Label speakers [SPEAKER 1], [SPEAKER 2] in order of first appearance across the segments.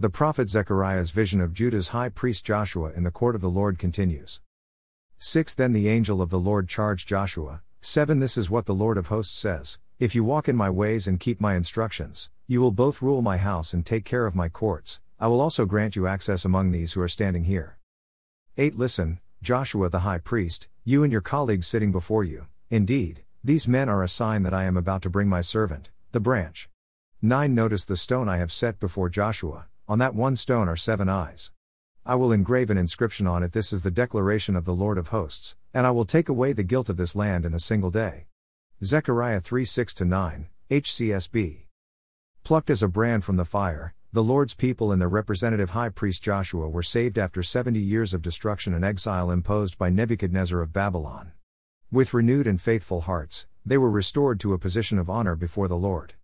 [SPEAKER 1] The prophet Zechariah's vision of Judah's high priest Joshua in the court of the Lord continues. 6 Then the angel of the Lord charged Joshua, 7 This is what the Lord of hosts says If you walk in my ways and keep my instructions, you will both rule my house and take care of my courts, I will also grant you access among these who are standing here. 8 Listen, Joshua the high priest, you and your colleagues sitting before you, indeed, these men are a sign that I am about to bring my servant, the branch. 9 Notice the stone I have set before Joshua, on that one stone are seven eyes. I will engrave an inscription on it. This is the declaration of the Lord of hosts, and I will take away the guilt of this land in a single day. Zechariah 3 6 9, HCSB. Plucked as a brand from the fire, the Lord's people and their representative high priest Joshua were saved after 70 years of destruction and exile imposed by Nebuchadnezzar of Babylon. With renewed and faithful hearts, they were restored to a position of honor before the Lord.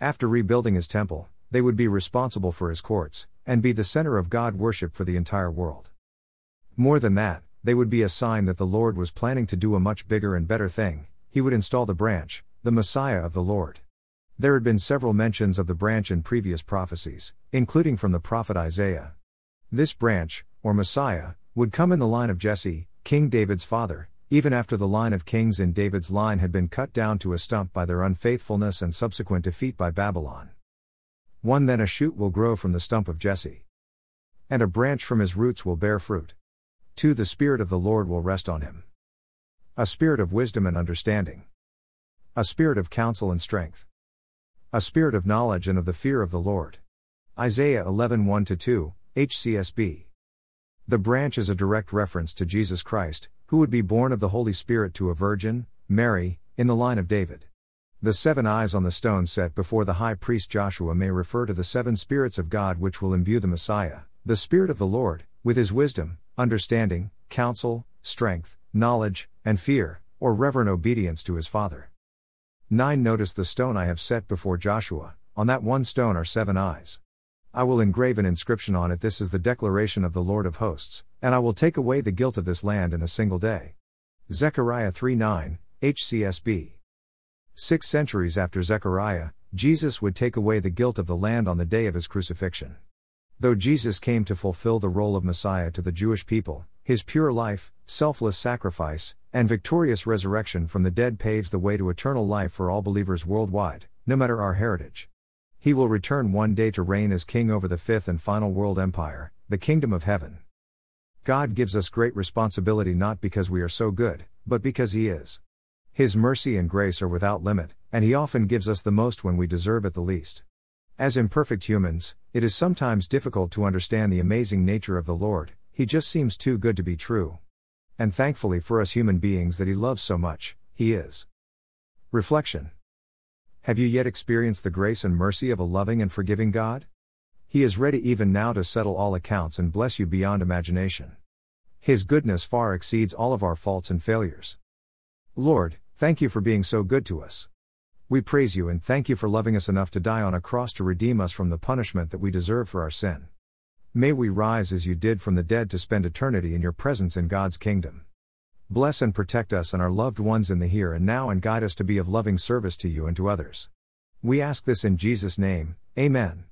[SPEAKER 1] After rebuilding his temple, they would be responsible for his courts, and be the center of God worship for the entire world. More than that, they would be a sign that the Lord was planning to do a much bigger and better thing, he would install the branch, the Messiah of the Lord. There had been several mentions of the branch in previous prophecies, including from the prophet Isaiah. This branch, or Messiah, would come in the line of Jesse, King David's father, even after the line of kings in David's line had been cut down to a stump by their unfaithfulness and subsequent defeat by Babylon. 1 Then a shoot will grow from the stump of Jesse. And a branch from his roots will bear fruit. 2 The Spirit of the Lord will rest on him. A spirit of wisdom and understanding. A spirit of counsel and strength. A spirit of knowledge and of the fear of the Lord. Isaiah 11 1 2, HCSB. The branch is a direct reference to Jesus Christ, who would be born of the Holy Spirit to a virgin, Mary, in the line of David. The seven eyes on the stone set before the high priest Joshua may refer to the seven spirits of God which will imbue the Messiah, the Spirit of the Lord, with his wisdom, understanding, counsel, strength, knowledge, and fear, or reverent obedience to his Father. 9 Notice the stone I have set before Joshua, on that one stone are seven eyes. I will engrave an inscription on it. This is the declaration of the Lord of hosts, and I will take away the guilt of this land in a single day. Zechariah 3 9, HCSB. Six centuries after Zechariah, Jesus would take away the guilt of the land on the day of his crucifixion. Though Jesus came to fulfill the role of Messiah to the Jewish people, his pure life, selfless sacrifice, and victorious resurrection from the dead paves the way to eternal life for all believers worldwide, no matter our heritage. He will return one day to reign as king over the fifth and final world empire, the kingdom of heaven. God gives us great responsibility not because we are so good, but because He is. His mercy and grace are without limit, and He often gives us the most when we deserve it the least. As imperfect humans, it is sometimes difficult to understand the amazing nature of the Lord, He just seems too good to be true. And thankfully for us human beings that He loves so much, He is. Reflection Have you yet experienced the grace and mercy of a loving and forgiving God? He is ready even now to settle all accounts and bless you beyond imagination. His goodness far exceeds all of our faults and failures. Lord, Thank you for being so good to us. We praise you and thank you for loving us enough to die on a cross to redeem us from the punishment that we deserve for our sin. May we rise as you did from the dead to spend eternity in your presence in God's kingdom. Bless and protect us and our loved ones in the here and now and guide us to be of loving service to you and to others. We ask this in Jesus' name, Amen.